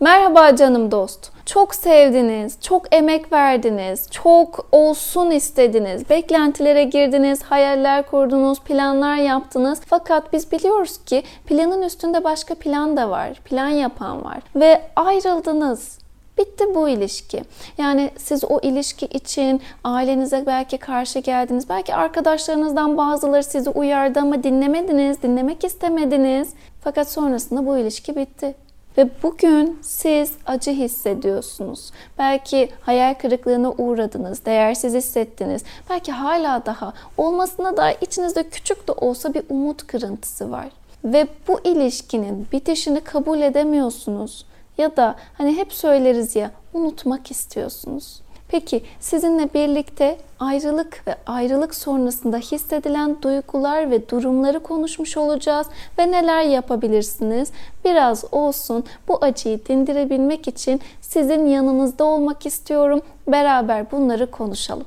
Merhaba canım dost. Çok sevdiniz, çok emek verdiniz, çok olsun istediniz, beklentilere girdiniz, hayaller kurdunuz, planlar yaptınız. Fakat biz biliyoruz ki planın üstünde başka plan da var, plan yapan var ve ayrıldınız. Bitti bu ilişki. Yani siz o ilişki için ailenize belki karşı geldiniz. Belki arkadaşlarınızdan bazıları sizi uyardı ama dinlemediniz, dinlemek istemediniz. Fakat sonrasında bu ilişki bitti. Ve bugün siz acı hissediyorsunuz. Belki hayal kırıklığına uğradınız, değersiz hissettiniz. Belki hala daha olmasına da içinizde küçük de olsa bir umut kırıntısı var. Ve bu ilişkinin bitişini kabul edemiyorsunuz. Ya da hani hep söyleriz ya unutmak istiyorsunuz. Peki sizinle birlikte ayrılık ve ayrılık sonrasında hissedilen duygular ve durumları konuşmuş olacağız ve neler yapabilirsiniz? Biraz olsun bu acıyı dindirebilmek için sizin yanınızda olmak istiyorum. Beraber bunları konuşalım.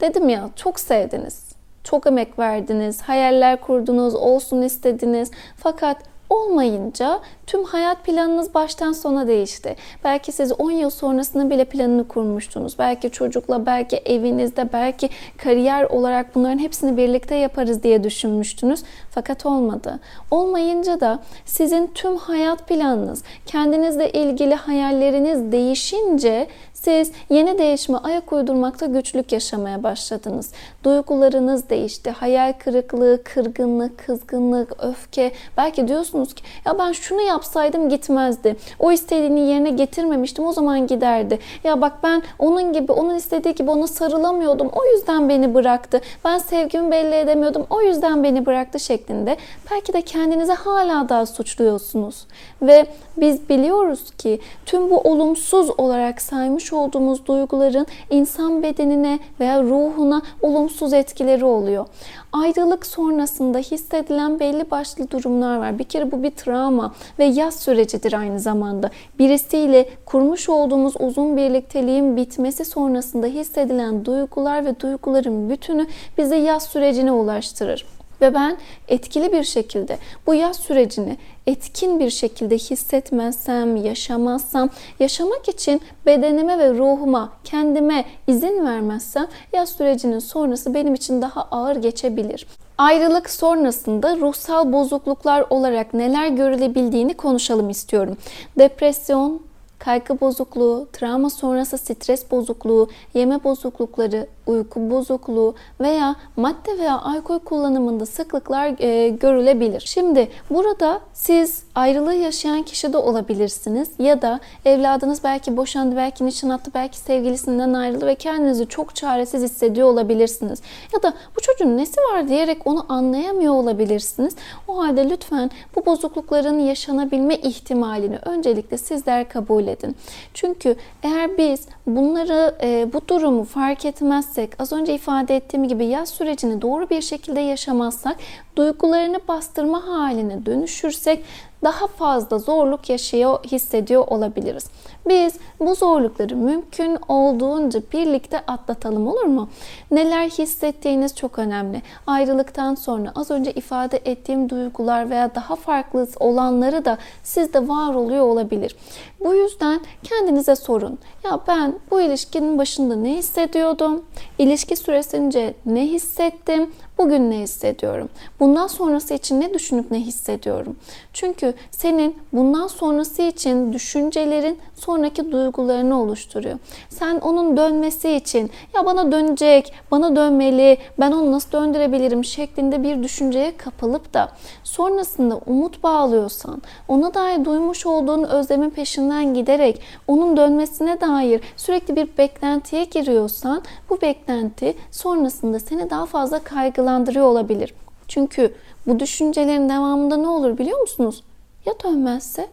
Dedim ya çok sevdiniz. Çok emek verdiniz, hayaller kurdunuz, olsun istediniz. Fakat olmayınca tüm hayat planınız baştan sona değişti. Belki siz 10 yıl sonrasında bile planını kurmuştunuz. Belki çocukla, belki evinizde, belki kariyer olarak bunların hepsini birlikte yaparız diye düşünmüştünüz. Fakat olmadı. Olmayınca da sizin tüm hayat planınız, kendinizle ilgili hayalleriniz değişince siz yeni değişime ayak uydurmakta güçlük yaşamaya başladınız. Duygularınız değişti. Hayal kırıklığı, kırgınlık, kızgınlık, öfke. Belki diyorsunuz ki ya ben şunu yapsaydım gitmezdi. O istediğini yerine getirmemiştim o zaman giderdi. Ya bak ben onun gibi, onun istediği gibi ona sarılamıyordum. O yüzden beni bıraktı. Ben sevgimi belli edemiyordum. O yüzden beni bıraktı şeklinde. Belki de kendinizi hala daha suçluyorsunuz. Ve biz biliyoruz ki tüm bu olumsuz olarak saymış olduğumuz duyguların insan bedenine veya ruhuna olumsuz etkileri oluyor. Ayrılık sonrasında hissedilen belli başlı durumlar var. Bir kere bu bir travma ve yaz sürecidir aynı zamanda. Birisiyle kurmuş olduğumuz uzun birlikteliğin bitmesi sonrasında hissedilen duygular ve duyguların bütünü bizi yaz sürecine ulaştırır. Ve ben etkili bir şekilde bu yaz sürecini etkin bir şekilde hissetmezsem, yaşamazsam, yaşamak için bedenime ve ruhuma, kendime izin vermezsem yaz sürecinin sonrası benim için daha ağır geçebilir. Ayrılık sonrasında ruhsal bozukluklar olarak neler görülebildiğini konuşalım istiyorum. Depresyon, kaygı bozukluğu, travma sonrası stres bozukluğu, yeme bozuklukları, uyku bozukluğu veya madde veya alkol kullanımında sıklıklar e, görülebilir. Şimdi burada siz ayrılığı yaşayan kişi de olabilirsiniz ya da evladınız belki boşandı, belki nişan attı, belki sevgilisinden ayrıldı ve kendinizi çok çaresiz hissediyor olabilirsiniz. Ya da bu çocuğun nesi var diyerek onu anlayamıyor olabilirsiniz. O halde lütfen bu bozuklukların yaşanabilme ihtimalini öncelikle sizler kabul edin. Çünkü eğer biz bunları, e, bu durumu fark etmezsek, az önce ifade ettiğim gibi yaz sürecini doğru bir şekilde yaşamazsak, duygularını bastırma haline dönüşürsek daha fazla zorluk yaşıyor, hissediyor olabiliriz. Biz bu zorlukları mümkün olduğunca birlikte atlatalım olur mu? Neler hissettiğiniz çok önemli. Ayrılıktan sonra az önce ifade ettiğim duygular veya daha farklı olanları da sizde var oluyor olabilir. Bu yüzden kendinize sorun. Ya ben bu ilişkinin başında ne hissediyordum? İlişki süresince ne hissettim? Bugün ne hissediyorum? Bundan sonrası için ne düşünüp ne hissediyorum? Çünkü senin bundan sonrası için düşüncelerin sonraki duygularını oluşturuyor. Sen onun dönmesi için ya bana dönecek, bana dönmeli, ben onu nasıl döndürebilirim şeklinde bir düşünceye kapılıp da sonrasında umut bağlıyorsan, ona dair duymuş olduğun özlemin peşinden giderek onun dönmesine dair sürekli bir beklentiye giriyorsan bu beklenti sonrasında seni daha fazla kaygılandırıyor olabilir. Çünkü bu düşüncelerin devamında ne olur biliyor musunuz? Ya dönmezse?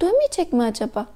Dönmeyecek mi acaba?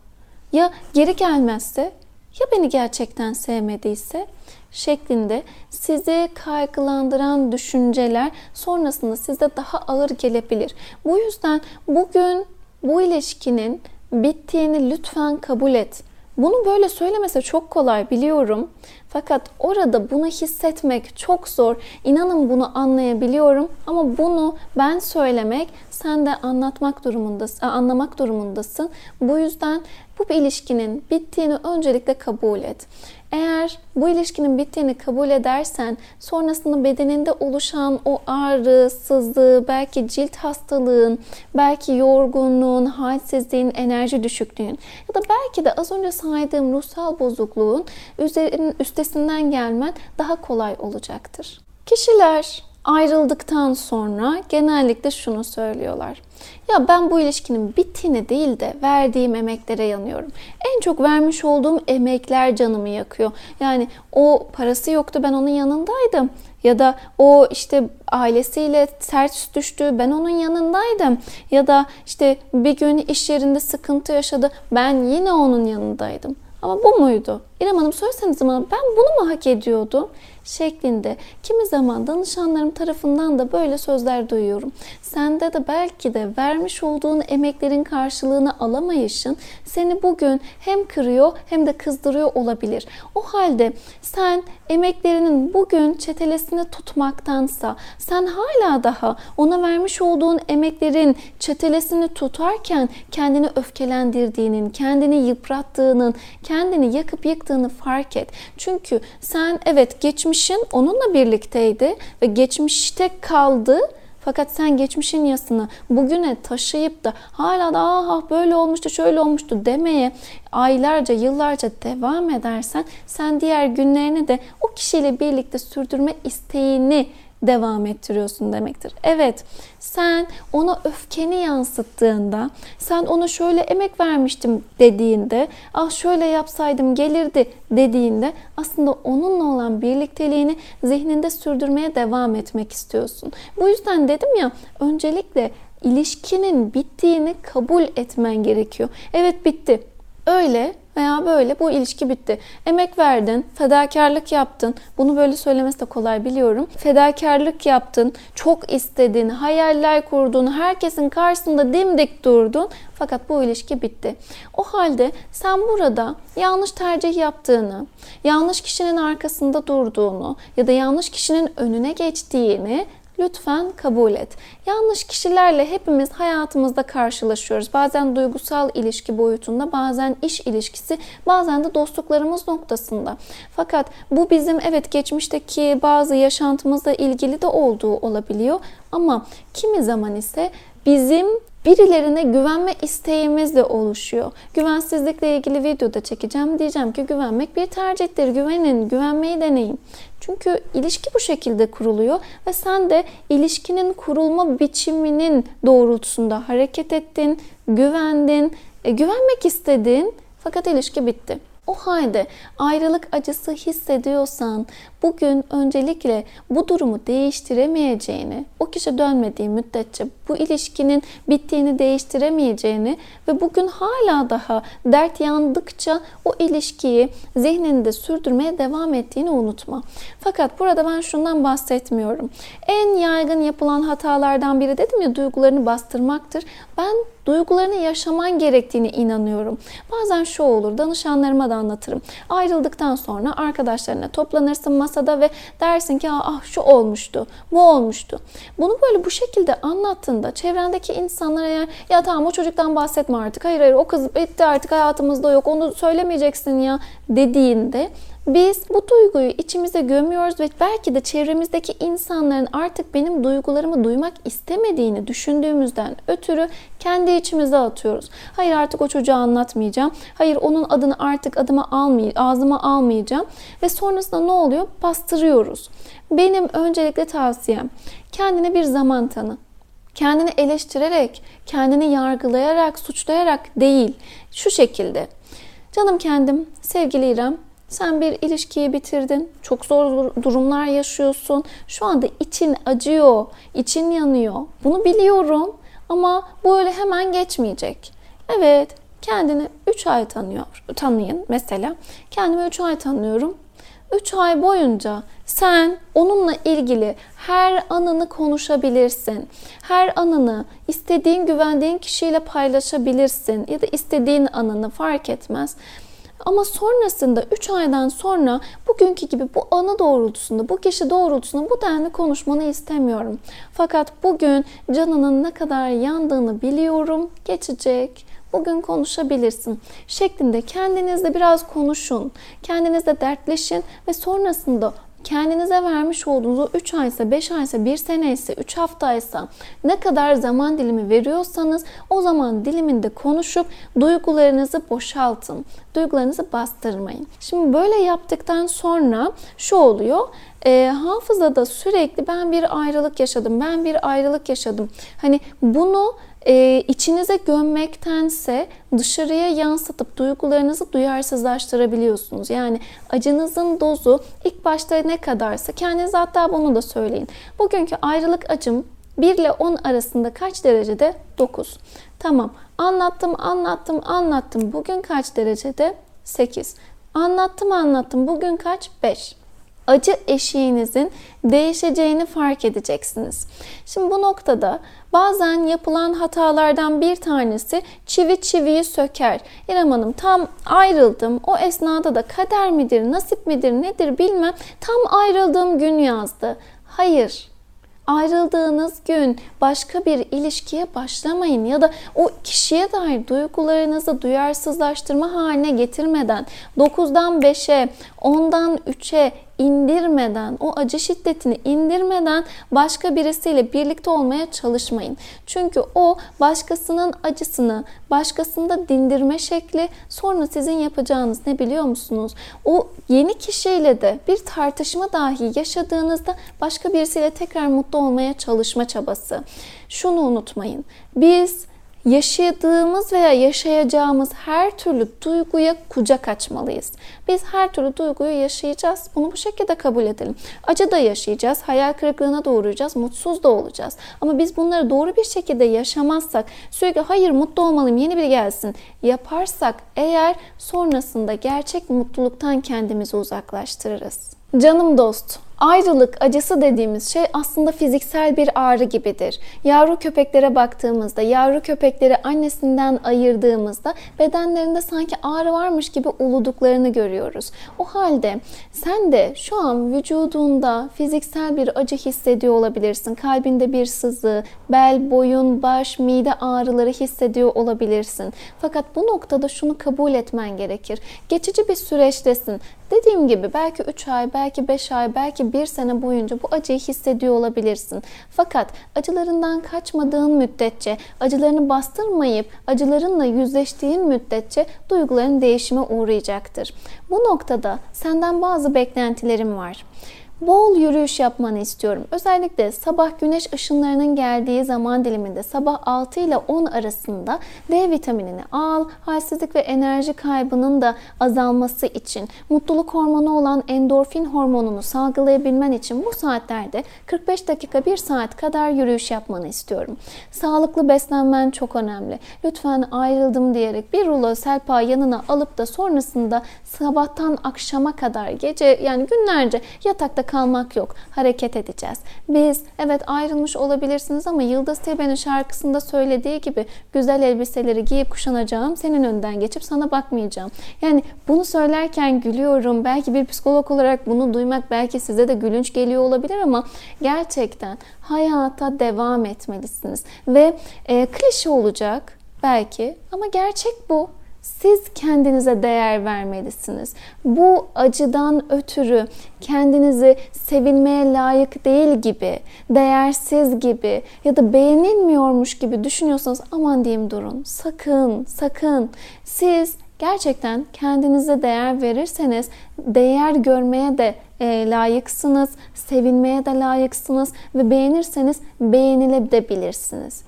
Ya geri gelmezse? Ya beni gerçekten sevmediyse? şeklinde sizi kaygılandıran düşünceler sonrasında size daha ağır gelebilir. Bu yüzden bugün bu ilişkinin bittiğini lütfen kabul et. Bunu böyle söylemese çok kolay biliyorum. Fakat orada bunu hissetmek çok zor. İnanın bunu anlayabiliyorum ama bunu ben söylemek, sen de anlatmak durumundasın, anlamak durumundasın. Bu yüzden bu ilişkinin bittiğini öncelikle kabul et. Eğer bu ilişkinin bittiğini kabul edersen sonrasında bedeninde oluşan o ağrı, sızı, belki cilt hastalığın, belki yorgunluğun, halsizliğin, enerji düşüklüğün ya da belki de az önce saydığım ruhsal bozukluğun üzerin, üstesinden gelmen daha kolay olacaktır. Kişiler ayrıldıktan sonra genellikle şunu söylüyorlar. Ya ben bu ilişkinin bittiğini değil de verdiğim emeklere yanıyorum. En çok vermiş olduğum emekler canımı yakıyor. Yani o parası yoktu ben onun yanındaydım. Ya da o işte ailesiyle ters düştü ben onun yanındaydım. Ya da işte bir gün iş yerinde sıkıntı yaşadı ben yine onun yanındaydım. Ama bu muydu? İrem Hanım söyleseniz bana ben bunu mu hak ediyordum? şeklinde kimi zaman danışanlarım tarafından da böyle sözler duyuyorum. Sende de belki de vermiş olduğun emeklerin karşılığını alamayışın seni bugün hem kırıyor hem de kızdırıyor olabilir. O halde sen emeklerinin bugün çetelesini tutmaktansa sen hala daha ona vermiş olduğun emeklerin çetelesini tutarken kendini öfkelendirdiğinin, kendini yıprattığının, kendini yakıp yıktığını fark et. Çünkü sen evet geçmişin onunla birlikteydi ve geçmişte kaldı fakat sen geçmişin yasını bugüne taşıyıp da hala da ah böyle olmuştu şöyle olmuştu demeye aylarca yıllarca devam edersen sen diğer günlerini de o kişiyle birlikte sürdürme isteğini devam ettiriyorsun demektir. Evet, sen ona öfkeni yansıttığında, sen ona şöyle emek vermiştim dediğinde, ah şöyle yapsaydım gelirdi dediğinde aslında onunla olan birlikteliğini zihninde sürdürmeye devam etmek istiyorsun. Bu yüzden dedim ya, öncelikle ilişkinin bittiğini kabul etmen gerekiyor. Evet bitti. Öyle veya böyle bu ilişki bitti. Emek verdin, fedakarlık yaptın. Bunu böyle söylemesi de kolay biliyorum. Fedakarlık yaptın, çok istedin, hayaller kurdun, herkesin karşısında dimdik durdun. Fakat bu ilişki bitti. O halde sen burada yanlış tercih yaptığını, yanlış kişinin arkasında durduğunu ya da yanlış kişinin önüne geçtiğini lütfen kabul et. Yanlış kişilerle hepimiz hayatımızda karşılaşıyoruz. Bazen duygusal ilişki boyutunda, bazen iş ilişkisi, bazen de dostluklarımız noktasında. Fakat bu bizim evet geçmişteki bazı yaşantımızla ilgili de olduğu olabiliyor. Ama kimi zaman ise bizim birilerine güvenme isteğimiz de oluşuyor. Güvensizlikle ilgili videoda çekeceğim. Diyeceğim ki güvenmek bir tercihtir. Güvenin, güvenmeyi deneyin. Çünkü ilişki bu şekilde kuruluyor ve sen de ilişkinin kurulma biçiminin doğrultusunda hareket ettin, güvendin, e, güvenmek istedin fakat ilişki bitti. O halde ayrılık acısı hissediyorsan bugün öncelikle bu durumu değiştiremeyeceğini, o kişi dönmediği müddetçe bu ilişkinin bittiğini değiştiremeyeceğini ve bugün hala daha dert yandıkça o ilişkiyi zihninde sürdürmeye devam ettiğini unutma. Fakat burada ben şundan bahsetmiyorum. En yaygın yapılan hatalardan biri dedim ya duygularını bastırmaktır. Ben duygularını yaşaman gerektiğini inanıyorum. Bazen şu olur, danışanlarıma da anlatırım. Ayrıldıktan sonra arkadaşlarına toplanırsın masada ve dersin ki ah şu olmuştu, bu olmuştu. Bunu böyle bu şekilde anlattığında çevrendeki insanlar eğer ya tamam o çocuktan bahsetme artık, hayır hayır o kız bitti artık hayatımızda yok, onu söylemeyeceksin ya dediğinde biz bu duyguyu içimize gömüyoruz ve belki de çevremizdeki insanların artık benim duygularımı duymak istemediğini düşündüğümüzden ötürü kendi içimize atıyoruz. Hayır artık o çocuğa anlatmayacağım. Hayır onun adını artık adıma almay ağzıma almayacağım. Ve sonrasında ne oluyor? Bastırıyoruz. Benim öncelikle tavsiyem kendine bir zaman tanı. Kendini eleştirerek, kendini yargılayarak, suçlayarak değil. Şu şekilde. Canım kendim, sevgili İrem, sen bir ilişkiyi bitirdin. Çok zor durumlar yaşıyorsun. Şu anda için acıyor, için yanıyor. Bunu biliyorum ama bu öyle hemen geçmeyecek. Evet, kendini 3 ay tanıyor, tanıyın mesela. Kendimi 3 ay tanıyorum. 3 ay boyunca sen onunla ilgili her anını konuşabilirsin. Her anını istediğin, güvendiğin kişiyle paylaşabilirsin ya da istediğin anını fark etmez. Ama sonrasında 3 aydan sonra bugünkü gibi bu anı doğrultusunda, bu kişi doğrultusunda bu denli konuşmanı istemiyorum. Fakat bugün canının ne kadar yandığını biliyorum. Geçecek. Bugün konuşabilirsin şeklinde kendinizle biraz konuşun. Kendinizle dertleşin ve sonrasında kendinize vermiş olduğunuz o 3 aysa, 5 aysa, 1 sene ise, 3 haftaysa ne kadar zaman dilimi veriyorsanız o zaman diliminde konuşup duygularınızı boşaltın. Duygularınızı bastırmayın. Şimdi böyle yaptıktan sonra şu oluyor. E, hafızada sürekli ben bir ayrılık yaşadım, ben bir ayrılık yaşadım. Hani bunu e, içinize gömmektense dışarıya yansıtıp duygularınızı duyarsızlaştırabiliyorsunuz. Yani acınızın dozu ilk başta ne kadarsa kendinize hatta bunu da söyleyin. Bugünkü ayrılık acım 1 ile 10 arasında kaç derecede? 9. Tamam anlattım anlattım anlattım. Bugün kaç derecede? 8. Anlattım anlattım. Bugün kaç? 5 acı eşiğinizin değişeceğini fark edeceksiniz. Şimdi bu noktada bazen yapılan hatalardan bir tanesi çivi çiviyi söker. İrem Hanım tam ayrıldım. O esnada da kader midir, nasip midir, nedir bilmem. Tam ayrıldığım gün yazdı. Hayır, ayrıldığınız gün başka bir ilişkiye başlamayın ya da o kişiye dair duygularınızı duyarsızlaştırma haline getirmeden 9'dan 5'e, 10'dan 3'e indirmeden, o acı şiddetini indirmeden başka birisiyle birlikte olmaya çalışmayın. Çünkü o başkasının acısını, başkasında dindirme şekli sonra sizin yapacağınız ne biliyor musunuz? O yeni kişiyle de bir tartışma dahi yaşadığınızda başka birisiyle tekrar mutlu olmaya çalışma çabası. Şunu unutmayın. Biz yaşadığımız veya yaşayacağımız her türlü duyguya kucak açmalıyız. Biz her türlü duyguyu yaşayacağız. Bunu bu şekilde kabul edelim. Acı da yaşayacağız, hayal kırıklığına da mutsuz da olacağız. Ama biz bunları doğru bir şekilde yaşamazsak, sürekli hayır mutlu olmalıyım, yeni biri gelsin yaparsak eğer sonrasında gerçek mutluluktan kendimizi uzaklaştırırız. Canım dost, Ayrılık acısı dediğimiz şey aslında fiziksel bir ağrı gibidir. Yavru köpeklere baktığımızda, yavru köpekleri annesinden ayırdığımızda bedenlerinde sanki ağrı varmış gibi uluduklarını görüyoruz. O halde sen de şu an vücudunda fiziksel bir acı hissediyor olabilirsin. Kalbinde bir sızı, bel, boyun, baş, mide ağrıları hissediyor olabilirsin. Fakat bu noktada şunu kabul etmen gerekir. Geçici bir süreçtesin. Dediğim gibi belki 3 ay, belki 5 ay, belki 1 sene boyunca bu acıyı hissediyor olabilirsin. Fakat acılarından kaçmadığın müddetçe, acılarını bastırmayıp acılarınla yüzleştiğin müddetçe duyguların değişime uğrayacaktır. Bu noktada senden bazı beklentilerim var bol yürüyüş yapmanı istiyorum. Özellikle sabah güneş ışınlarının geldiği zaman diliminde sabah 6 ile 10 arasında D vitaminini al. Halsizlik ve enerji kaybının da azalması için, mutluluk hormonu olan endorfin hormonunu salgılayabilmen için bu saatlerde 45 dakika 1 saat kadar yürüyüş yapmanı istiyorum. Sağlıklı beslenmen çok önemli. Lütfen ayrıldım diyerek bir rulo selpa yanına alıp da sonrasında sabahtan akşama kadar gece yani günlerce yatakta kalmak yok. Hareket edeceğiz. Biz evet ayrılmış olabilirsiniz ama Yıldız Tilbe'nin şarkısında söylediği gibi güzel elbiseleri giyip kuşanacağım. Senin önden geçip sana bakmayacağım. Yani bunu söylerken gülüyorum. Belki bir psikolog olarak bunu duymak belki size de gülünç geliyor olabilir ama gerçekten hayata devam etmelisiniz. Ve e, klişe olacak belki ama gerçek bu. Siz kendinize değer vermelisiniz. Bu acıdan ötürü kendinizi sevilmeye layık değil gibi, değersiz gibi ya da beğenilmiyormuş gibi düşünüyorsanız aman diyeyim durun. Sakın, sakın. Siz gerçekten kendinize değer verirseniz değer görmeye de e, layıksınız, sevilmeye de layıksınız ve beğenirseniz beğenilebilirsiniz.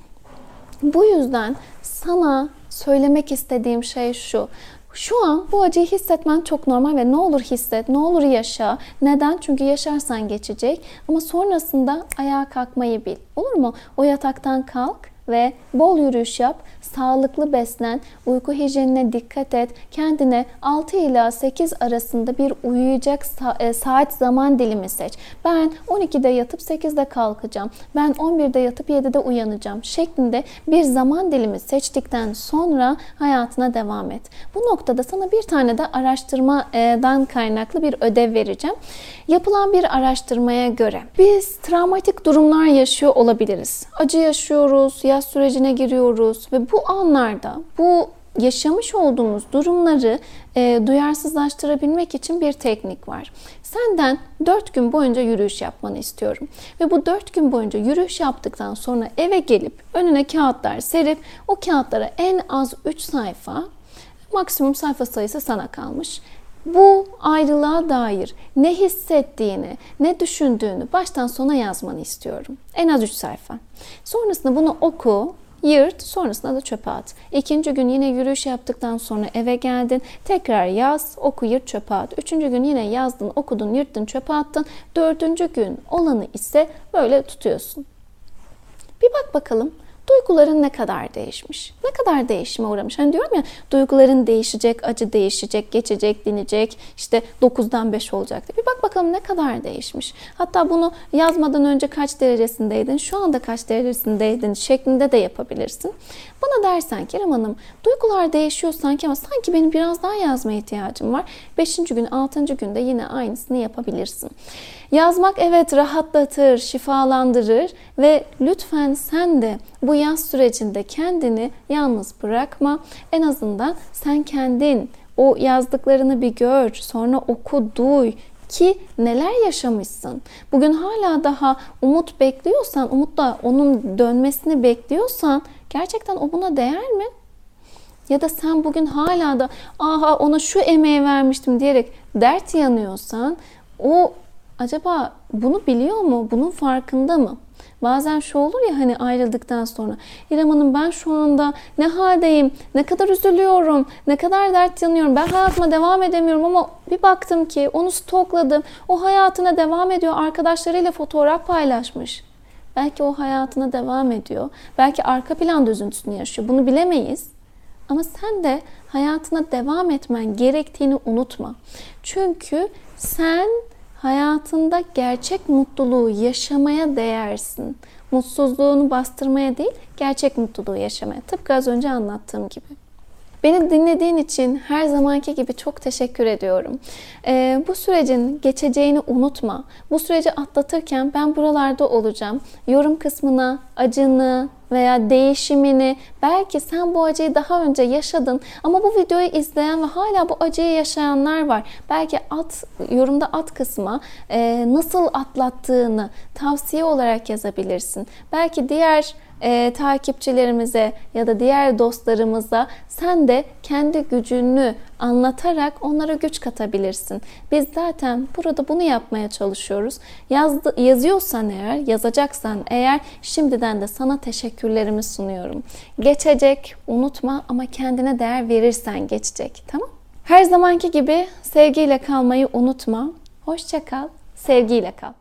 Bu yüzden sana söylemek istediğim şey şu. Şu an bu acıyı hissetmen çok normal ve ne olur hisset, ne olur yaşa. Neden? Çünkü yaşarsan geçecek ama sonrasında ayağa kalkmayı bil. Olur mu? O yataktan kalk ve bol yürüyüş yap, sağlıklı beslen, uyku hijyenine dikkat et, kendine 6 ila 8 arasında bir uyuyacak e, saat zaman dilimi seç. Ben 12'de yatıp 8'de kalkacağım. Ben 11'de yatıp 7'de uyanacağım şeklinde bir zaman dilimi seçtikten sonra hayatına devam et. Bu noktada sana bir tane de araştırmadan kaynaklı bir ödev vereceğim. Yapılan bir araştırmaya göre biz travmatik durumlar yaşıyor olabiliriz. Acı yaşıyoruz, yaz sürecine giriyoruz ve bu anlarda bu yaşamış olduğumuz durumları e, duyarsızlaştırabilmek için bir teknik var. Senden 4 gün boyunca yürüyüş yapmanı istiyorum. Ve bu 4 gün boyunca yürüyüş yaptıktan sonra eve gelip önüne kağıtlar serip o kağıtlara en az 3 sayfa maksimum sayfa sayısı sana kalmış. Bu ayrılığa dair ne hissettiğini, ne düşündüğünü baştan sona yazmanı istiyorum. En az 3 sayfa. Sonrasında bunu oku, yırt, sonrasında da çöpe at. İkinci gün yine yürüyüş yaptıktan sonra eve geldin, tekrar yaz, oku, yırt, çöpe at. Üçüncü gün yine yazdın, okudun, yırttın, çöpe attın. Dördüncü gün olanı ise böyle tutuyorsun. Bir bak bakalım duyguların ne kadar değişmiş? Ne kadar değişime uğramış? Hani diyorum ya duyguların değişecek, acı değişecek, geçecek, dinecek, işte 9'dan 5 olacak. Bir bak bakalım ne kadar değişmiş. Hatta bunu yazmadan önce kaç derecesindeydin, şu anda kaç derecesindeydin şeklinde de yapabilirsin. Bana dersen ki İrem Hanım duygular değişiyor sanki ama sanki benim biraz daha yazmaya ihtiyacım var. 5. gün, 6. günde yine aynısını yapabilirsin. Yazmak evet rahatlatır, şifalandırır ve lütfen sen de bu yaz sürecinde kendini yalnız bırakma. En azından sen kendin o yazdıklarını bir gör, sonra oku, duy, ki neler yaşamışsın. Bugün hala daha umut bekliyorsan, umutla onun dönmesini bekliyorsan gerçekten o buna değer mi? Ya da sen bugün hala da aha ona şu emeği vermiştim diyerek dert yanıyorsan o acaba bunu biliyor mu? Bunun farkında mı? Bazen şu olur ya hani ayrıldıktan sonra İrem Hanım ben şu anda ne haldeyim, ne kadar üzülüyorum, ne kadar dert yanıyorum. Ben hayatıma devam edemiyorum ama bir baktım ki onu stokladım. O hayatına devam ediyor. Arkadaşlarıyla fotoğraf paylaşmış. Belki o hayatına devam ediyor. Belki arka planda üzüntüsünü yaşıyor. Bunu bilemeyiz. Ama sen de hayatına devam etmen gerektiğini unutma. Çünkü sen hayatında gerçek mutluluğu yaşamaya değersin. Mutsuzluğunu bastırmaya değil, gerçek mutluluğu yaşamaya. Tıpkı az önce anlattığım gibi. Beni dinlediğin için her zamanki gibi çok teşekkür ediyorum. Ee, bu sürecin geçeceğini unutma. Bu süreci atlatırken ben buralarda olacağım. Yorum kısmına acını, veya değişimini belki sen bu acıyı daha önce yaşadın ama bu videoyu izleyen ve hala bu acıyı yaşayanlar var. Belki at yorumda at kısma e, nasıl atlattığını tavsiye olarak yazabilirsin. Belki diğer e, takipçilerimize ya da diğer dostlarımıza sen de kendi gücünü anlatarak onlara güç katabilirsin. Biz zaten burada bunu yapmaya çalışıyoruz. Yazdı, yazıyorsan eğer, yazacaksan eğer şimdiden de sana teşekkürlerimi sunuyorum. Geçecek, unutma ama kendine değer verirsen geçecek. Tamam? Her zamanki gibi sevgiyle kalmayı unutma. Hoşça kal, sevgiyle kal.